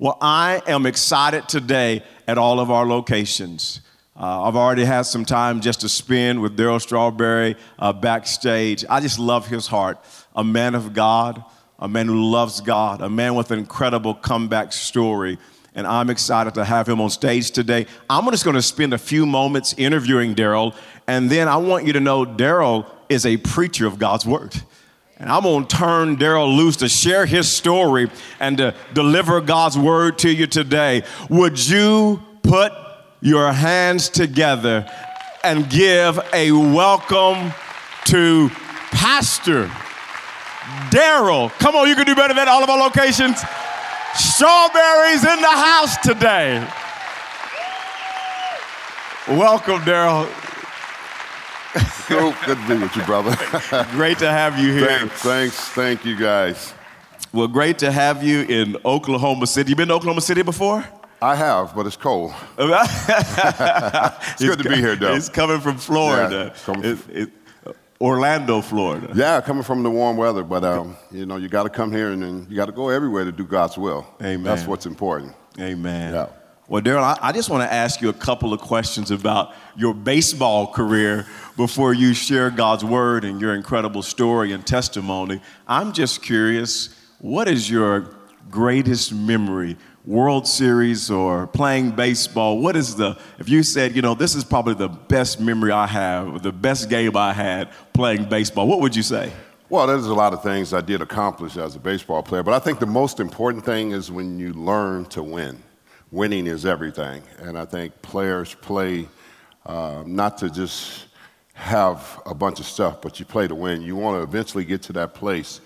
Well, I am excited today at all of our locations. Uh, I've already had some time just to spend with Darryl Strawberry uh, backstage. I just love his heart. A man of God, a man who loves God, a man with an incredible comeback story. And I'm excited to have him on stage today. I'm just going to spend a few moments interviewing Darryl, and then I want you to know Darryl is a preacher of God's word. And I'm going to turn Darryl loose to share his story and to deliver God's word to you today. Would you put your hands together and give a welcome to Pastor Darryl? Come on, you can do better than all of our locations. Strawberry's in the house today. Welcome, Darryl. Cool. Good to be with you, brother. Great to have you here. Thanks, thanks, thank you guys. Well, great to have you in Oklahoma City. You been to Oklahoma City before? I have, but it's cold. it's good to be here, though. It's coming from Florida. Yeah, coming It- it- Orlando, Florida. Yeah, coming from the warm weather, but um, you know, you got to come here and then you got to go everywhere to do God's will. Amen. That's what's important. Amen. Yeah. Well, Darryl, I, I just want to ask you a couple of questions about your baseball career before you share God's word and your incredible story and testimony. I'm just curious, what is your greatest memory? World Series or playing baseball? What is the, if you said, you know, this is probably the best memory I have, the best game I had playing baseball, what would you say? Well, there's a lot of things I did accomplish as a baseball player, but I think the most important thing is when you learn to win. Winning is everything, and I think players play uh, not to just have a bunch of stuff, but you play to win. You want to eventually get to that place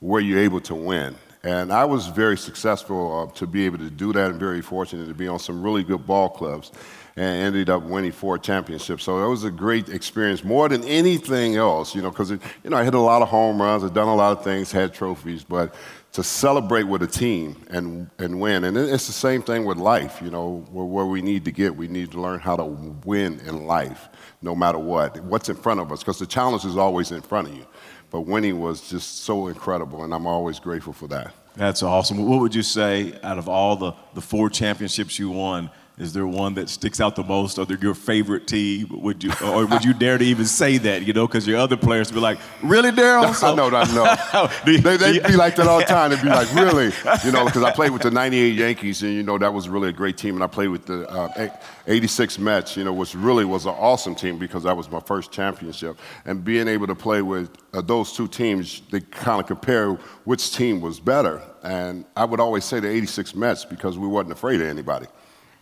where you're able to win. And I was very successful uh, to be able to do that and very fortunate to be on some really good ball clubs and ended up winning four championships. So it was a great experience, more than anything else, you know, because, you know, I hit a lot of home runs, I've done a lot of things, had trophies, but to celebrate with a team and, and win. And it's the same thing with life, you know, where, where we need to get. We need to learn how to win in life, no matter what. What's in front of us, because the challenge is always in front of you. But winning was just so incredible, and I'm always grateful for that. That's awesome. What would you say out of all the, the four championships you won? Is there one that sticks out the most, or they're your favorite team? Would you, or would you dare to even say that? You know, because your other players be like, "Really, Darryl?" I know, I know. Do you- they, they'd be like that all the time. They'd be like, really? You know, because I played with the 98 Yankees, and, you know, that was really a great team. And I played with the uh, 86 Mets, you know, which really was an awesome team because that was my first championship. And being able to play with uh, those two teams, they kind of compare which team was better. And I would always say the 86 Mets because we wasn't afraid of anybody.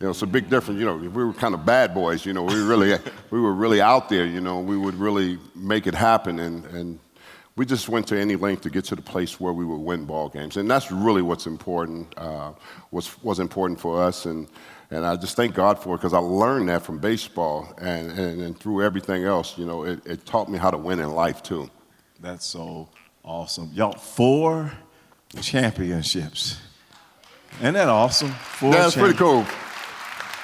You know, it's a big difference. You know, we were kind of bad boys. You know, we really, we were really out there. You know, we would really make it happen, and and we just went to any length to get to the place where we would win ball games, and that's really what's important. Uh, was was important for us, and and I just thank God for it because I learned that from baseball, and, and and through everything else. You know, it, it taught me how to win in life too. That's so awesome, y'all. Four championships. Isn't that awesome? Four That's pretty cool.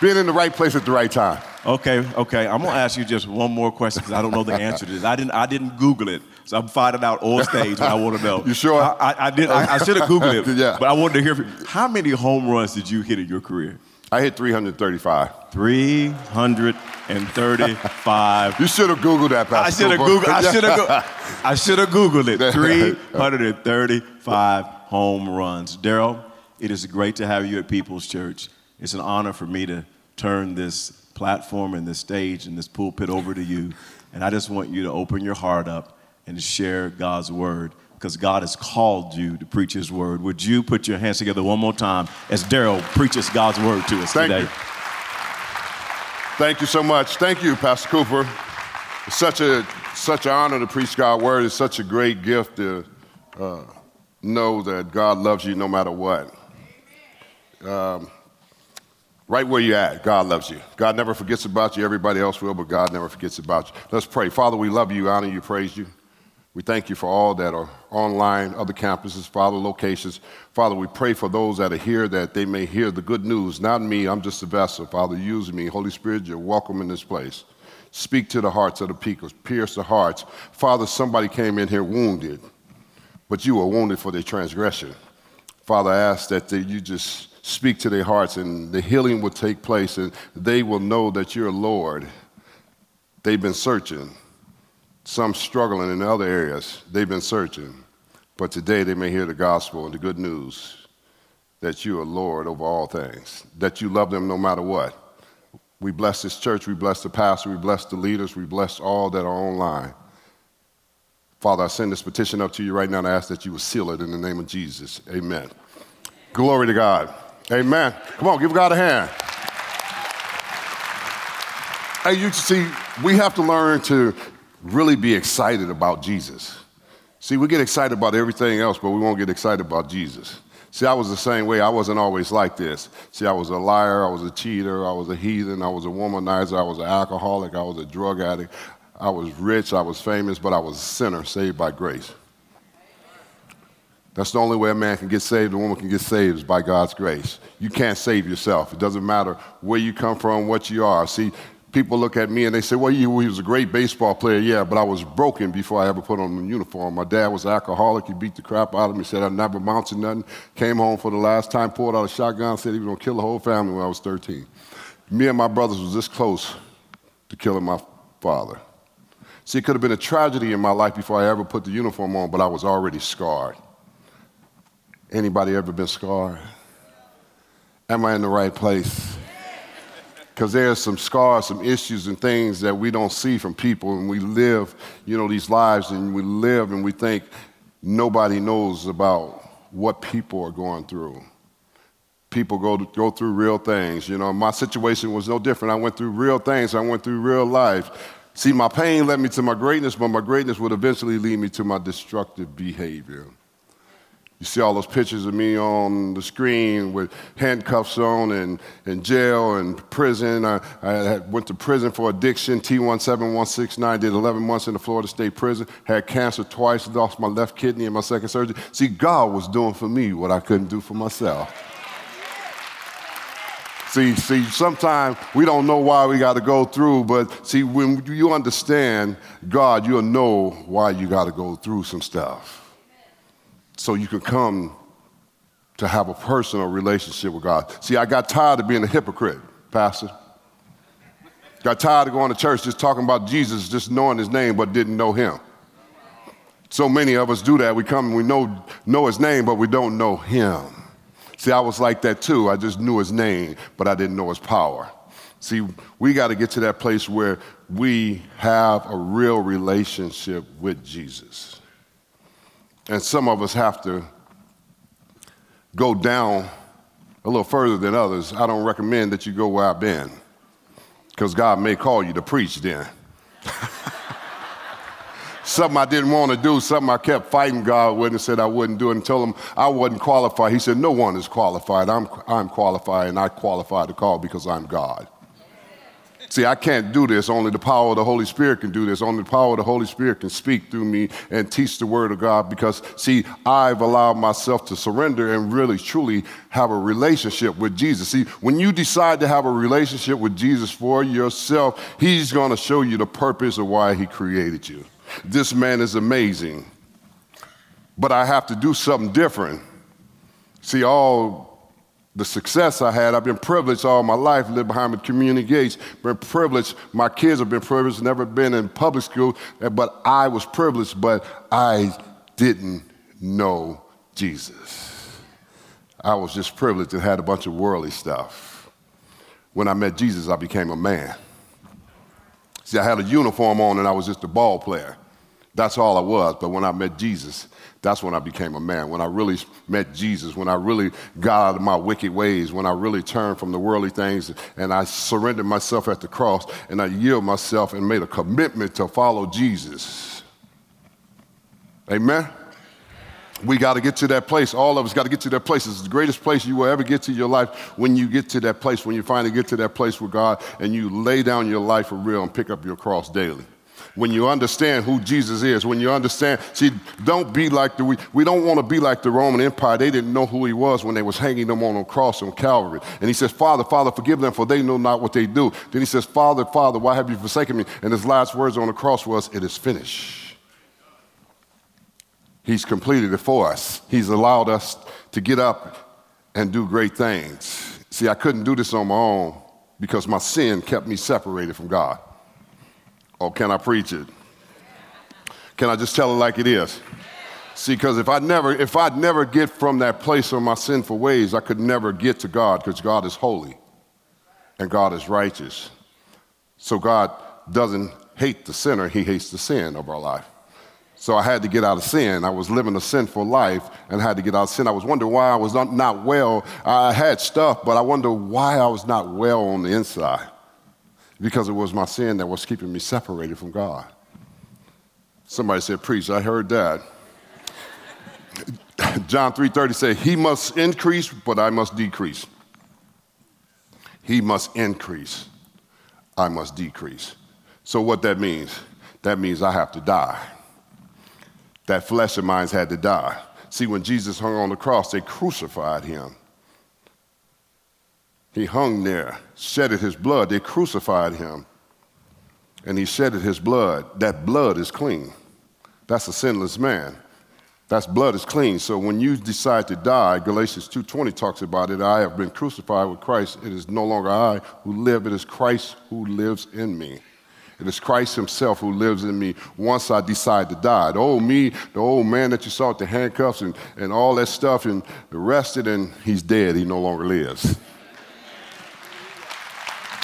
Being in the right place at the right time. Okay, okay. I'm gonna ask you just one more question because I don't know the answer to this. I didn't, I didn't Google it, so I'm finding out on stage what I want to know. You sure? I, I, I did. I, I should have Googled it. Yeah. But I wanted to hear from you. How many home runs did you hit in your career? I hit 335. 335. You should have Googled that, I should have. Googled. I should have. Go, I should have Googled it. 335 home runs. Darryl, it is great to have you at People's Church. It's an honor for me to turn this platform and this stage and this pulpit over to you. And I just want you to open your heart up and to share God's word because God has called you to preach His word. Would you put your hands together one more time as Darryl preaches God's word to us Thank today? you. Thank you so much. Thank you, Pastor Cooper. It's such a such an honor to preach God's word. It's such a great gift to uh, know that God loves you no matter what. Um, right where you're at, God loves you. God never forgets about you. Everybody else will, but God never forgets about you. Let's pray. Father, we love you, honor you, praise you. We thank you for all that are online, other campuses, Father, locations. Father, we pray for those that are here that they may hear the good news. Not me, I'm just a vessel. Father, use me. Holy Spirit, you're welcome in this place. Speak to the hearts of the people, pierce the hearts. Father, somebody came in here wounded, but you were wounded for their transgression. Father, I ask that you just speak to their hearts, and the healing will take place, and they will know that you're Lord. They've been searching. Some struggling in other areas. They've been searching. But today they may hear the gospel and the good news that you are Lord over all things, that you love them no matter what. We bless this church, we bless the pastor, we bless the leaders, we bless all that are online. Father, I send this petition up to you right now and I ask that you will seal it in the name of Jesus. Amen. Glory to God. Amen. Come on, give God a hand. Hey, you see, we have to learn to really be excited about Jesus. See, we get excited about everything else, but we won't get excited about Jesus. See, I was the same way. I wasn't always like this. See, I was a liar, I was a cheater, I was a heathen, I was a womanizer, I was an alcoholic, I was a drug addict, I was rich, I was famous, but I was a sinner saved by grace. That's the only way a man can get saved, a woman can get saved is by God's grace. You can't save yourself. It doesn't matter where you come from, what you are. See, people look at me and they say, well, he was a great baseball player. Yeah, but I was broken before I ever put on a uniform. My dad was an alcoholic. He beat the crap out of me, said I never amounted nothing. Came home for the last time, pulled out a shotgun, said he was going to kill the whole family when I was 13. Me and my brothers was this close to killing my father. See, it could have been a tragedy in my life before I ever put the uniform on, but I was already scarred. Anybody ever been scarred? Am I in the right place? Because there's some scars, some issues, and things that we don't see from people, and we live, you know, these lives, and we live, and we think nobody knows about what people are going through. People go, go through real things. You know, my situation was no different. I went through real things. I went through real life. See, my pain led me to my greatness, but my greatness would eventually lead me to my destructive behavior. You see all those pictures of me on the screen with handcuffs on and in jail and prison. I, I went to prison for addiction, T17169, did 11 months in the Florida State Prison, had cancer twice, lost my left kidney in my second surgery. See, God was doing for me what I couldn't do for myself. See, see, sometimes we don't know why we got to go through, but see, when you understand God, you'll know why you got to go through some stuff. So you can come to have a personal relationship with God. See, I got tired of being a hypocrite, Pastor. Got tired of going to church just talking about Jesus, just knowing his name, but didn't know him. So many of us do that. We come and we know, know his name, but we don't know him. See, I was like that too. I just knew his name, but I didn't know his power. See, we got to get to that place where we have a real relationship with Jesus. And some of us have to go down a little further than others. I don't recommend that you go where I've been, because God may call you to preach then. something I didn't want to do, something I kept fighting God with and said I wouldn't do it and told him I wasn't qualified. He said, No one is qualified. I'm, I'm qualified and I qualify to call because I'm God. See, I can't do this. Only the power of the Holy Spirit can do this. Only the power of the Holy Spirit can speak through me and teach the Word of God because, see, I've allowed myself to surrender and really, truly have a relationship with Jesus. See, when you decide to have a relationship with Jesus for yourself, He's going to show you the purpose of why He created you. This man is amazing. But I have to do something different. See, all the success I had, I've been privileged all my life, lived behind the community gates, been privileged. My kids have been privileged, never been in public school, eh, but I was privileged, but I didn't know Jesus. I was just privileged and had a bunch of worldly stuff. When I met Jesus, I became a man. See, I had a uniform on and I was just a ball player. That's all I was. But when I met Jesus, that's when I became a man. When I really met Jesus, when I really got out of my wicked ways, when I really turned from the worldly things and I surrendered myself at the cross and I yielded myself and made a commitment to follow Jesus. Amen? We got to get to that place. All of us got to get to that place. It's the greatest place you will ever get to in your life when you get to that place, when you finally get to that place with God and you lay down your life for real and pick up your cross daily when you understand who Jesus is, when you understand, see, don't be like the, we, we don't want to be like the Roman Empire. They didn't know who he was when they was hanging him on a cross on Calvary. And he says, Father, Father, forgive them for they know not what they do. Then he says, Father, Father, why have you forsaken me? And his last words on the cross was, it is finished. He's completed it for us. He's allowed us to get up and do great things. See, I couldn't do this on my own because my sin kept me separated from God. Or oh, can I preach it? Can I just tell it like it is? See, because if I never, if I'd never get from that place of my sinful ways, I could never get to God because God is holy and God is righteous. So God doesn't hate the sinner, He hates the sin of our life. So I had to get out of sin. I was living a sinful life and I had to get out of sin. I was wondering why I was not, not well. I had stuff, but I wonder why I was not well on the inside. Because it was my sin that was keeping me separated from God. Somebody said, Preach, I heard that. John 3:30 said, He must increase, but I must decrease. He must increase, I must decrease. So what that means? That means I have to die that flesh of mine's had to die. See, when Jesus hung on the cross, they crucified him. He hung there, shedded his blood. They crucified him. And he shedded his blood. That blood is clean. That's a sinless man. That's blood is clean. So when you decide to die, Galatians 2:20 talks about it. I have been crucified with Christ. It is no longer I who live, it is Christ who lives in me. It is Christ Himself who lives in me once I decide to die. The old me, the old man that you saw with the handcuffs and, and all that stuff, and arrested, and he's dead. He no longer lives.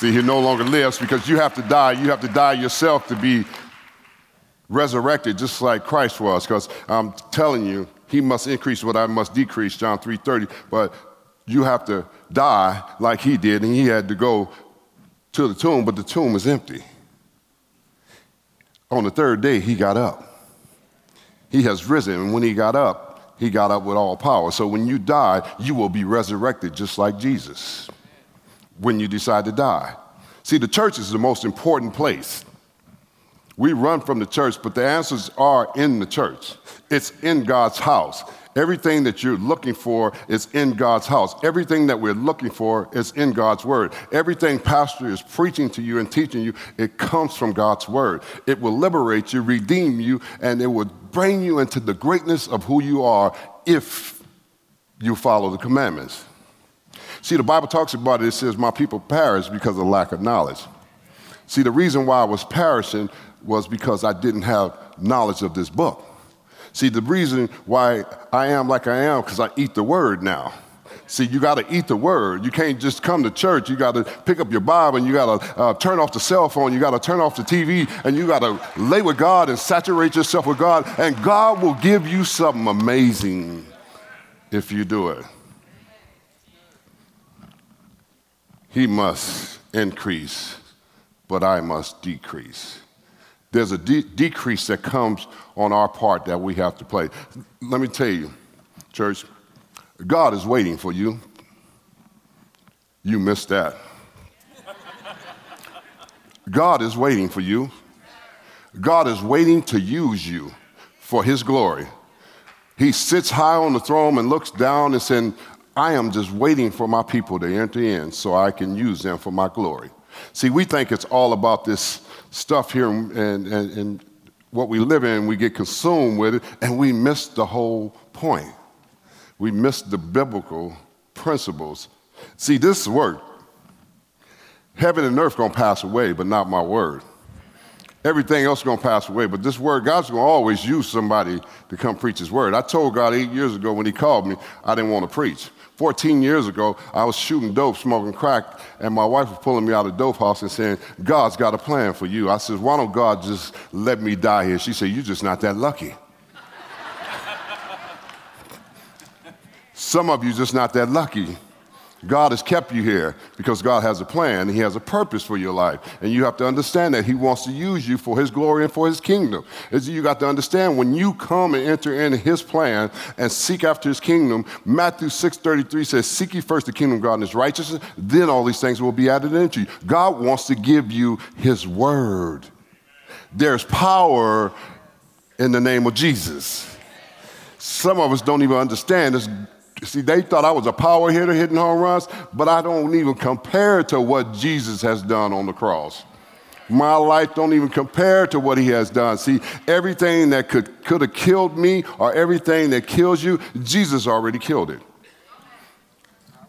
See, he no longer lives because you have to die. You have to die yourself to be resurrected, just like Christ was. Because I'm telling you, he must increase what I must decrease, John 3:30. But you have to die like he did, and he had to go to the tomb, but the tomb was empty. On the third day, he got up. He has risen, and when he got up, he got up with all power. So when you die, you will be resurrected just like Jesus when you decide to die. See, the church is the most important place. We run from the church, but the answers are in the church. It's in God's house. Everything that you're looking for is in God's house. Everything that we're looking for is in God's word. Everything pastor is preaching to you and teaching you, it comes from God's word. It will liberate you, redeem you, and it will bring you into the greatness of who you are if you follow the commandments. See, the Bible talks about it. It says, My people perish because of lack of knowledge. See, the reason why I was perishing was because I didn't have knowledge of this book. See, the reason why I am like I am, because I eat the word now. See, you got to eat the word. You can't just come to church. You got to pick up your Bible and you got to uh, turn off the cell phone. You got to turn off the TV and you got to lay with God and saturate yourself with God. And God will give you something amazing if you do it. He must increase, but I must decrease. There's a de- decrease that comes on our part that we have to play. Let me tell you, church, God is waiting for you. You missed that. God is waiting for you. God is waiting to use you for His glory. He sits high on the throne and looks down and saying, I am just waiting for my people to enter in so I can use them for my glory. See, we think it's all about this stuff here and, and, and what we live in, we get consumed with it, and we miss the whole point. We miss the biblical principles. See, this word, heaven and earth gonna pass away, but not my word. Everything else is gonna pass away, but this word, God's gonna always use somebody to come preach his word. I told God eight years ago when he called me, I didn't want to preach. 14 years ago, I was shooting dope, smoking crack, and my wife was pulling me out of dope house and saying, God's got a plan for you. I said, Why don't God just let me die here? She said, You're just not that lucky. Some of you just not that lucky. God has kept you here because God has a plan. He has a purpose for your life. And you have to understand that He wants to use you for His glory and for His kingdom. Is you got to understand when you come and enter into His plan and seek after His kingdom, Matthew 6.33 says, Seek ye first the kingdom of God and His righteousness, then all these things will be added into you. God wants to give you His word. There's power in the name of Jesus. Some of us don't even understand this See, they thought I was a power hitter hitting home runs, but I don't even compare to what Jesus has done on the cross. My life don't even compare to what he has done. See, everything that could, could have killed me or everything that kills you, Jesus already killed it.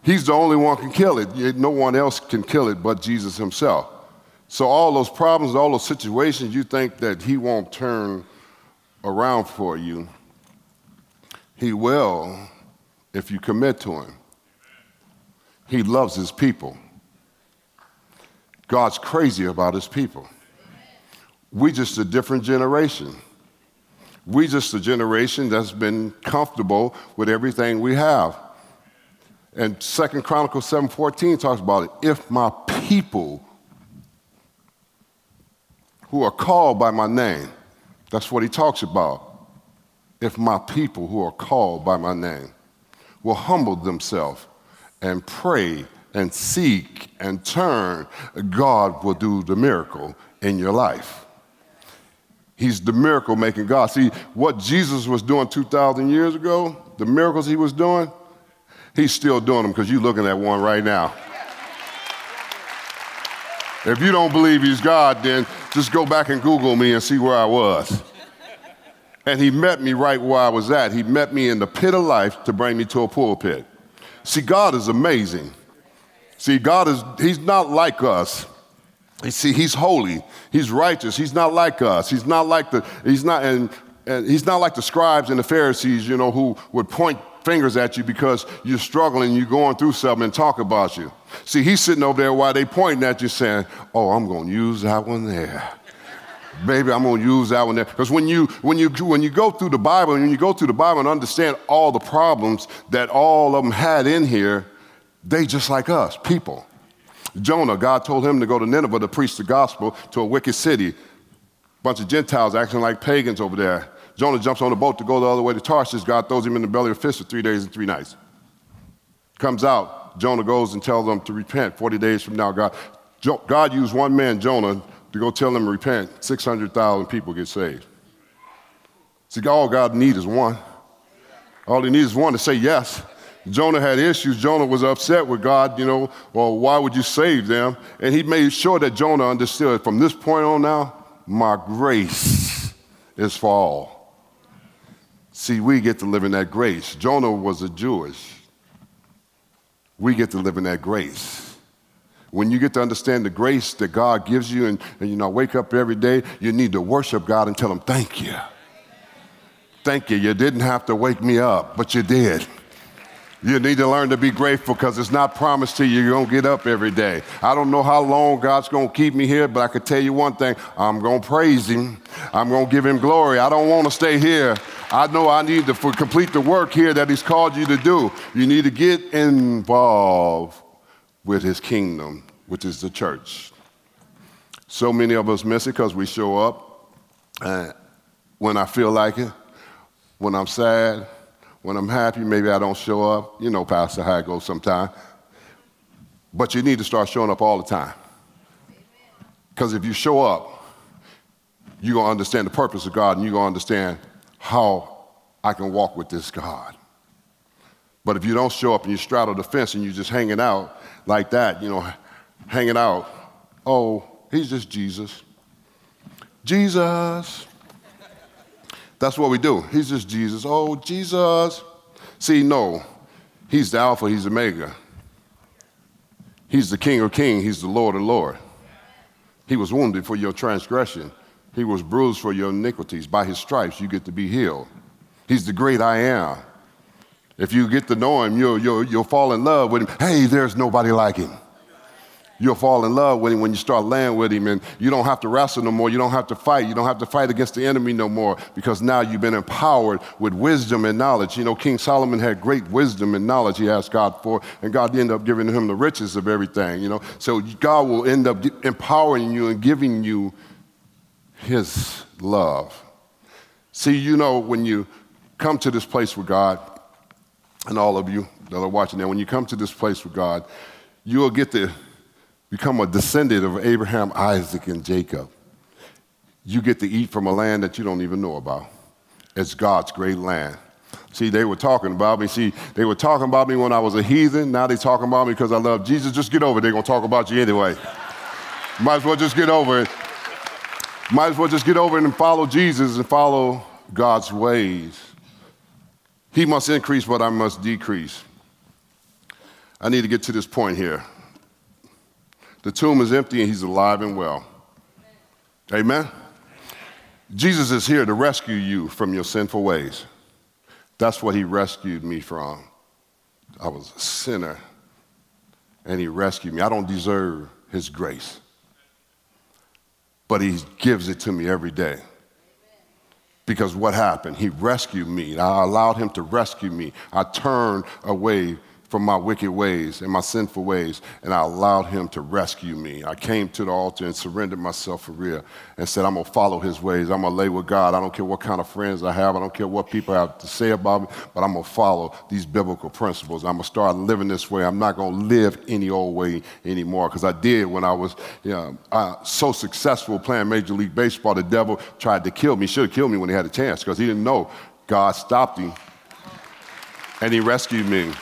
He's the only one can kill it. No one else can kill it but Jesus himself. So all those problems, all those situations, you think that he won't turn around for you. He will if you commit to him. He loves his people. God's crazy about his people. We just a different generation. We just a generation that's been comfortable with everything we have. And Second Chronicles 7:14 talks about it. If my people who are called by my name. That's what he talks about. If my people who are called by my name will humble themselves and pray and seek and turn, God will do the miracle in your life. He's the miracle making God. See, what Jesus was doing 2,000 years ago, the miracles he was doing, he's still doing them because you're looking at one right now. If you don't believe he's God, then just go back and Google me and see where I was. And he met me right where I was at. He met me in the pit of life to bring me to a pulpit. See, God is amazing. See, God is, he's not like us. You see, he's holy. He's righteous. He's not like us. He's not like the, he's not, and, and he's not like the scribes and the Pharisees, you know, who would point fingers at you because you're struggling, you're going through something and talk about you. See, he's sitting over there while they pointing at you saying, oh, I'm going to use that one there. Baby, I'm to use that one there. Because when you, when, you, when you go through the Bible, and when you go through the Bible and understand all the problems that all of them had in here, they just like us, people. Jonah, God told him to go to Nineveh to preach the gospel to a wicked city. Bunch of Gentiles acting like pagans over there. Jonah jumps on a boat to go the other way to Tarshish. God throws him in the belly of fish for three days and three nights. Comes out. Jonah goes and tells them to repent. 40 days from now, God, God used one man, Jonah, to go tell them repent. 600,000 people get saved. See, all God needs is one. All he needs is one to say yes. Jonah had issues. Jonah was upset with God, you know, well, why would you save them? And he made sure that Jonah understood from this point on now, my grace is for all. See, we get to live in that grace. Jonah was a Jewish. We get to live in that grace. When you get to understand the grace that God gives you and, and you know, wake up every day, you need to worship God and tell him, thank you. Thank you. You didn't have to wake me up, but you did. You need to learn to be grateful because it's not promised to you you're going to get up every day. I don't know how long God's going to keep me here, but I can tell you one thing I'm going to praise Him. I'm going to give Him glory. I don't want to stay here. I know I need to complete the work here that He's called you to do. You need to get involved with His kingdom, which is the church. So many of us miss it because we show up when I feel like it, when I'm sad when I'm happy, maybe I don't show up. You know, Pastor, how it goes sometimes. But you need to start showing up all the time. Because if you show up, you're going to understand the purpose of God and you're going to understand how I can walk with this God. But if you don't show up and you straddle the fence and you're just hanging out like that, you know, hanging out, oh, he's just Jesus. Jesus. That's what we do. He's just Jesus. Oh, Jesus. See, no, he's the Alpha, he's the Omega. He's the King of Kings, he's the Lord of Lord. He was wounded for your transgression, he was bruised for your iniquities. By his stripes, you get to be healed. He's the great I am. If you get to know him, you'll, you'll, you'll fall in love with him. Hey, there's nobody like him. You'll fall in love with him when you start laying with him, and you don't have to wrestle no more. You don't have to fight. You don't have to fight against the enemy no more because now you've been empowered with wisdom and knowledge. You know, King Solomon had great wisdom and knowledge he asked God for, and God ended up giving him the riches of everything, you know. So God will end up empowering you and giving you his love. See, you know, when you come to this place with God, and all of you that are watching now, when you come to this place with God, you will get to become a descendant of Abraham, Isaac, and Jacob. You get to eat from a land that you don't even know about. It's God's great land. See, they were talking about me. See, they were talking about me when I was a heathen. Now they're talking about me because I love Jesus. Just get over it. They're going to talk about you anyway. Might as well just get over it. Might as well just get over it and follow Jesus and follow God's ways. He must increase, but I must decrease. I need to get to this point here. The tomb is empty and he's alive and well. Amen? Jesus is here to rescue you from your sinful ways. That's what he rescued me from. I was a sinner and he rescued me. I don't deserve his grace, but he gives it to me every day. Because what happened? He rescued me. I allowed him to rescue me. I turned away from my wicked ways and my sinful ways, and I allowed him to rescue me. I came to the altar and surrendered myself for real and said, I'm gonna follow his ways. I'm gonna lay with God. I don't care what kind of friends I have, I don't care what people have to say about me, but I'm gonna follow these biblical principles. I'm gonna start living this way. I'm not gonna live any old way anymore. Because I did when I was you know, uh, so successful playing Major League Baseball, the devil tried to kill me. Should have killed me when he had a chance, because he didn't know God stopped him and he rescued me.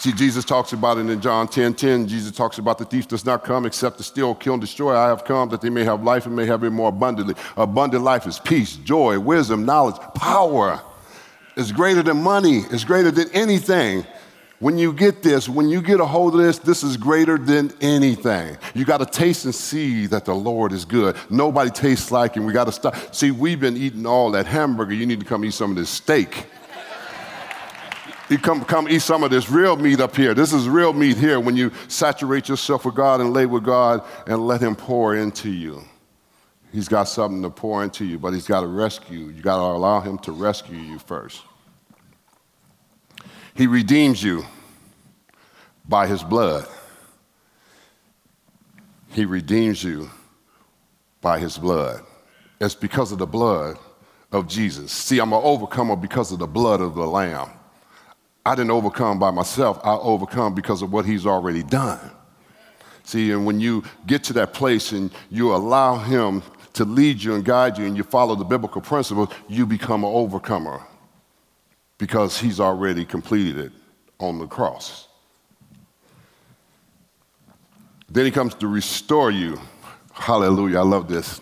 See, Jesus talks about it in John 10 10. Jesus talks about the thief does not come except to steal, kill, and destroy. I have come that they may have life and may have it more abundantly. Abundant life is peace, joy, wisdom, knowledge, power. It's greater than money, it's greater than anything. When you get this, when you get a hold of this, this is greater than anything. You got to taste and see that the Lord is good. Nobody tastes like him. We got to stop. See, we've been eating all that hamburger. You need to come eat some of this steak. You come, come eat some of this real meat up here. This is real meat here when you saturate yourself with God and lay with God and let Him pour into you. He's got something to pour into you, but He's got to rescue. You. You got to allow Him to rescue you first. He redeems you by His blood. He redeems you by His blood. It's because of the blood of Jesus. See, I'm an overcomer because of the blood of the Lamb. I didn't overcome by myself, I overcome because of what he's already done. See, and when you get to that place and you allow him to lead you and guide you and you follow the biblical principles, you become an overcomer because he's already completed it on the cross. Then he comes to restore you. Hallelujah, I love this.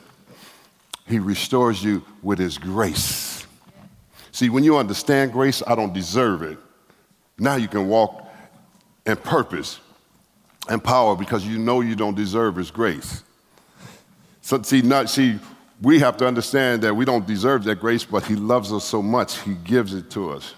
He restores you with his grace. See, when you understand grace, I don't deserve it. Now you can walk in purpose and power because you know you don't deserve His grace. So, see, not, see, we have to understand that we don't deserve that grace, but He loves us so much, He gives it to us.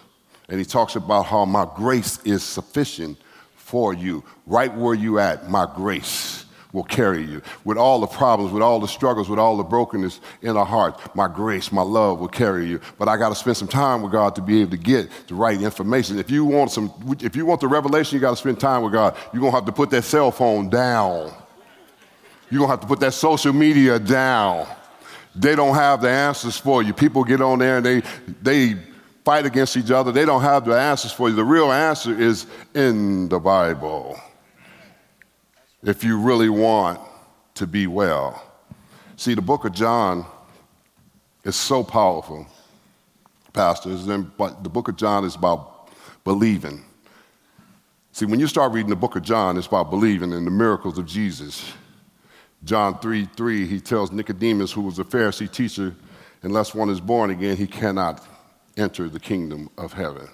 And He talks about how my grace is sufficient for you, right where you at, my grace will carry you. With all the problems, with all the struggles, with all the brokenness in our heart, my grace, my love will carry you. But I got to spend some time with God to be able to get the right information. If you want some, if you want the revelation, you got to spend time with God. You're gonna have to put that cell phone down. You're gonna have to put that social media down. They don't have the answers for you. People get on there and they they fight against each other. They don't have the answers for you. The real answer is in the Bible if you really want to be well. See, the book of John is so powerful, pastors, but the book of John is about believing. See, when you start reading the book of John, it's about believing in the miracles of Jesus. John 3 3, he tells Nicodemus, who was a Pharisee teacher, unless one is born again, he cannot enter the kingdom of heaven.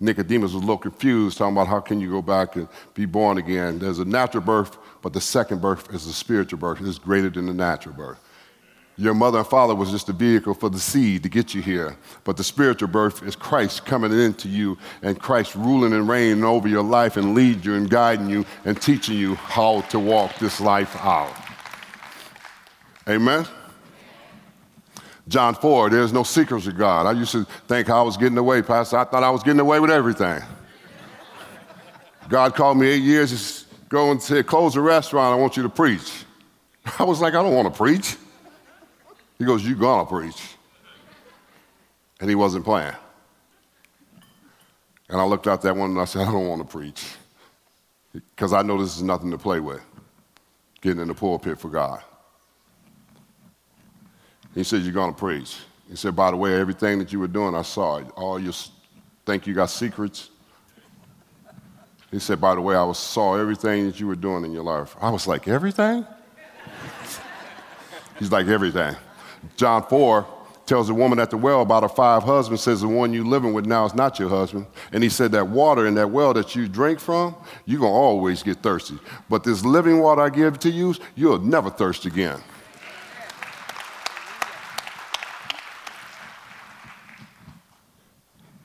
Nicodemus was a little confused, talking about how can you go back and be born again. There's a natural birth, but the second birth is a spiritual birth. It's greater than the natural birth. Your mother and father was just a vehicle for the seed to get you here. But the spiritual birth is Christ coming into you and Christ ruling and reigning over your life and lead you and guiding you and teaching you how to walk this life out. Amen? John 4, there's no secrets with God. I used to think I was getting away, Pastor. I thought I was getting away with everything. God called me eight years go and say, close the restaurant, I want you to preach. I was like, I don't want to preach. He goes, You're going to preach. And he wasn't playing. And I looked out that one and I said, I don't want to preach. Because I know this is nothing to play with, getting in the pulpit for God. He said, You're going to preach. He said, By the way, everything that you were doing, I saw it. All you think you got secrets. He said, By the way, I saw everything that you were doing in your life. I was like, Everything? He's like, Everything. John 4 tells the woman at the well about her five husbands, says the one you living with now is not your husband. And he said that water in that well that you drink from, you're going to always get thirsty. But this living water I give to you, you'll never thirst again.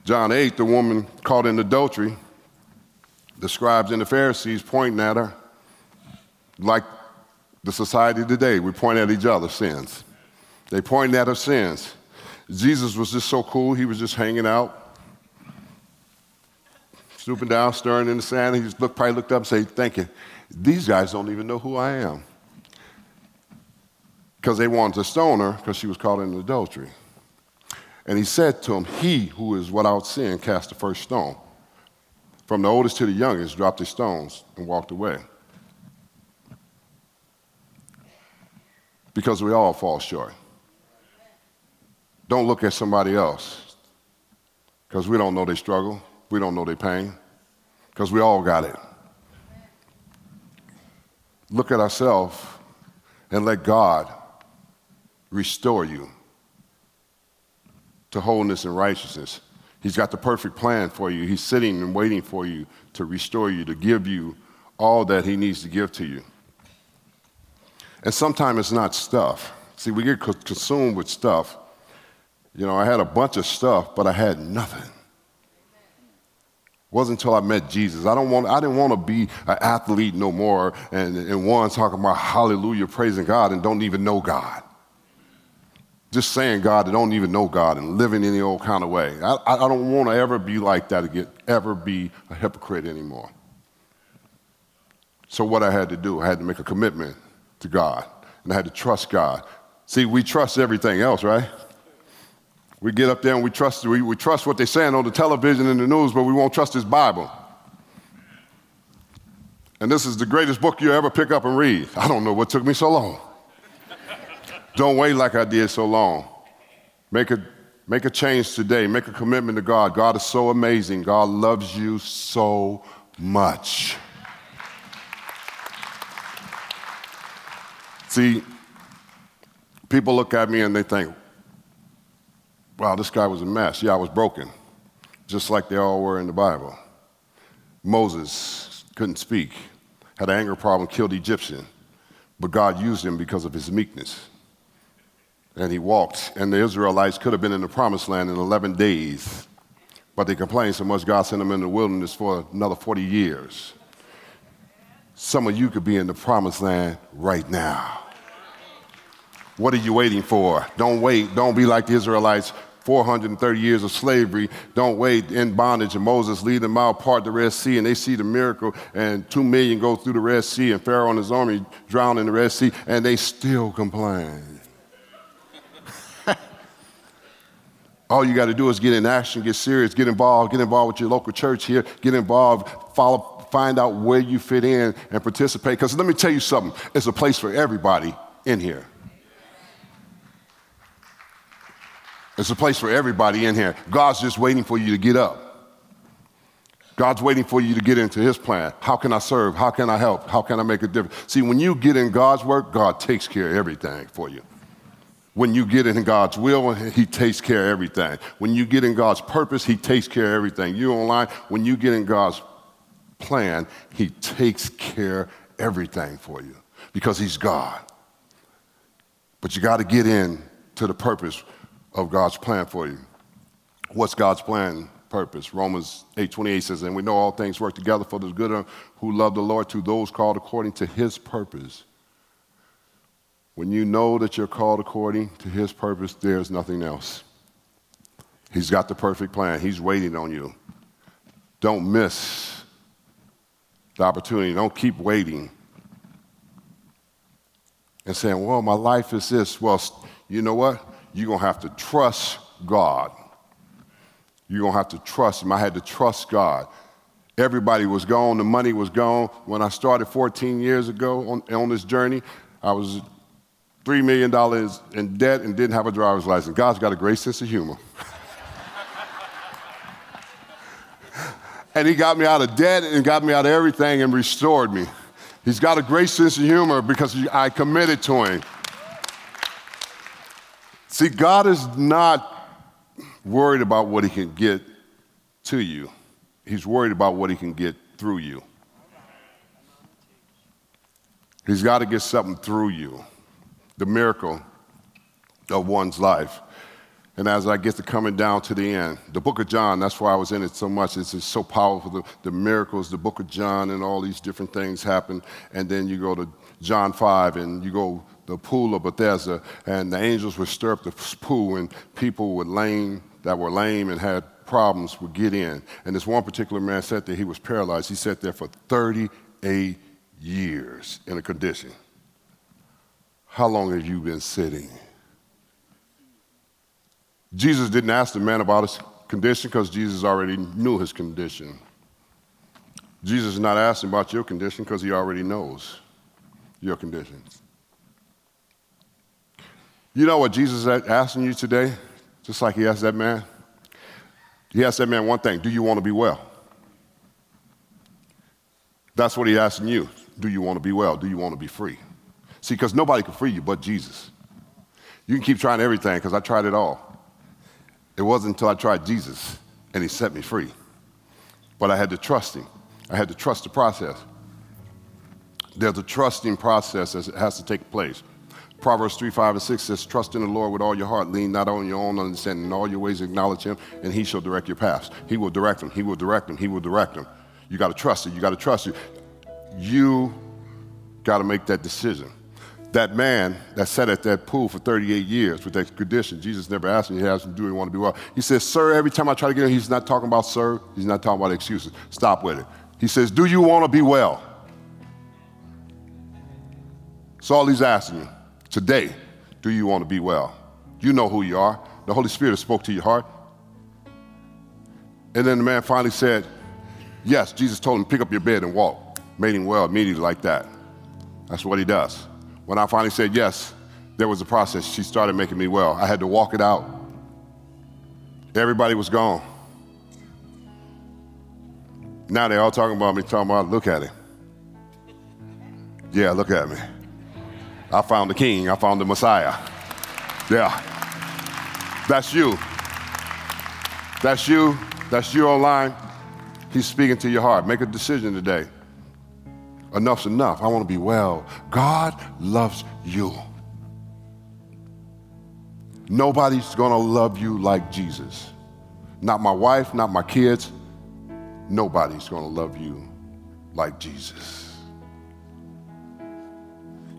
John 8, the woman caught in adultery, the scribes and the Pharisees pointing at her like the society today. We point at each other's sins. They pointed at her sins. Jesus was just so cool, he was just hanging out, stooping down, stirring in the sand. He just looked, probably looked up and said, Thinking, these guys don't even know who I am. Because they wanted to stone her because she was caught in adultery. And he said to him, He who is without sin cast the first stone. From the oldest to the youngest dropped his stones and walked away. Because we all fall short. Don't look at somebody else because we don't know their struggle, we don't know their pain, because we all got it. Look at ourselves and let God restore you to wholeness and righteousness. He's got the perfect plan for you. He's sitting and waiting for you to restore you, to give you all that He needs to give to you. And sometimes it's not stuff. See, we get consumed with stuff. You know, I had a bunch of stuff, but I had nothing. It wasn't until I met Jesus. I, don't want, I didn't want to be an athlete no more and, and one talking about hallelujah, praising God, and don't even know God just saying God that don't even know God and living any old kind of way. I, I don't want to ever be like that again, ever be a hypocrite anymore. So what I had to do, I had to make a commitment to God, and I had to trust God. See, we trust everything else, right? We get up there and we trust, we, we trust what they're saying on the television and the news, but we won't trust His Bible. And this is the greatest book you ever pick up and read. I don't know what took me so long. Don't wait like I did so long. Make a, make a change today. Make a commitment to God. God is so amazing. God loves you so much. See, people look at me and they think, wow, this guy was a mess. Yeah, I was broken, just like they all were in the Bible. Moses couldn't speak, had an anger problem, killed Egyptian, but God used him because of his meekness and he walked. And the Israelites could have been in the promised land in 11 days, but they complained so much, God sent them in the wilderness for another 40 years. Some of you could be in the promised land right now. What are you waiting for? Don't wait. Don't be like the Israelites 430 years of slavery. Don't wait in bondage. And Moses lead them out, part the Red Sea, and they see the miracle, and two million go through the Red Sea, and Pharaoh and his army drown in the Red Sea, and they still complain. All you got to do is get in action, get serious, get involved, get involved with your local church here, get involved, follow, find out where you fit in and participate. Because let me tell you something, it's a place for everybody in here. It's a place for everybody in here. God's just waiting for you to get up. God's waiting for you to get into His plan. How can I serve? How can I help? How can I make a difference? See, when you get in God's work, God takes care of everything for you. When you get in God's will, He takes care of everything. When you get in God's purpose, He takes care of everything. You online, when you get in God's plan, He takes care everything for you because He's God. But you got to get in to the purpose of God's plan for you. What's God's plan? Purpose. Romans 8:28 says, "And we know all things work together for the good of who love the Lord, to those called according to His purpose." When you know that you're called according to his purpose, there's nothing else. He's got the perfect plan. He's waiting on you. Don't miss the opportunity. Don't keep waiting and saying, well, my life is this. Well, you know what? You're going to have to trust God. You're going to have to trust Him. I had to trust God. Everybody was gone. The money was gone. When I started 14 years ago on, on this journey, I was $3 million in debt and didn't have a driver's license. God's got a great sense of humor. and He got me out of debt and got me out of everything and restored me. He's got a great sense of humor because I committed to Him. See, God is not worried about what he can get to you, he's worried about what he can get through you. He's got to get something through you. The miracle of one's life. And as I get to coming down to the end, the book of John, that's why I was in it so much. It's just so powerful. The, the miracles, the book of John, and all these different things happen. And then you go to John 5, and you go the pool of Bethesda, and the angels would stir up the pool, and people would lame, that were lame and had problems would get in. And this one particular man sat there, he was paralyzed. He sat there for 38 years in a condition. How long have you been sitting? Jesus didn't ask the man about his condition because Jesus already knew his condition. Jesus is not asking about your condition because he already knows your conditions. You know what Jesus is asking you today? Just like he asked that man? He asked that man one thing Do you want to be well? That's what he's asking you. Do you want to be well? Do you want to be free? See, because nobody can free you but Jesus. You can keep trying everything because I tried it all. It wasn't until I tried Jesus and he set me free. But I had to trust him. I had to trust the process. There's a trusting process that has to take place. Proverbs 3, 5, and 6 says, Trust in the Lord with all your heart. Lean not on your own understanding. In all your ways acknowledge him, and he shall direct your paths. He will direct them. He will direct them. He will direct them. You got to trust it. You got to trust it. You got to make that decision that man that sat at that pool for 38 years with that condition, Jesus never asked him, he asked him, do he want to be well? He says, sir, every time I try to get him, he's not talking about sir, he's not talking about excuses. Stop with it. He says, do you want to be well? That's all he's asking you. Today, do you want to be well? You know who you are. The Holy Spirit spoke to your heart. And then the man finally said, yes, Jesus told him, pick up your bed and walk. Made him well immediately like that. That's what he does. When I finally said yes, there was a process. She started making me well. I had to walk it out. Everybody was gone. Now they're all talking about me, talking about, look at him. Yeah, look at me. I found the king, I found the Messiah. Yeah. That's you. That's you. That's you online. He's speaking to your heart. Make a decision today. Enough's enough. I want to be well. God loves you. Nobody's going to love you like Jesus. Not my wife, not my kids. Nobody's going to love you like Jesus.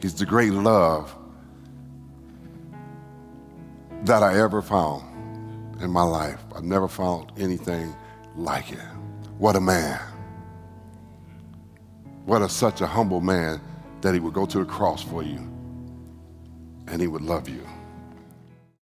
He's the great love that I ever found in my life. I've never found anything like it. What a man. What a such a humble man that he would go to the cross for you and he would love you.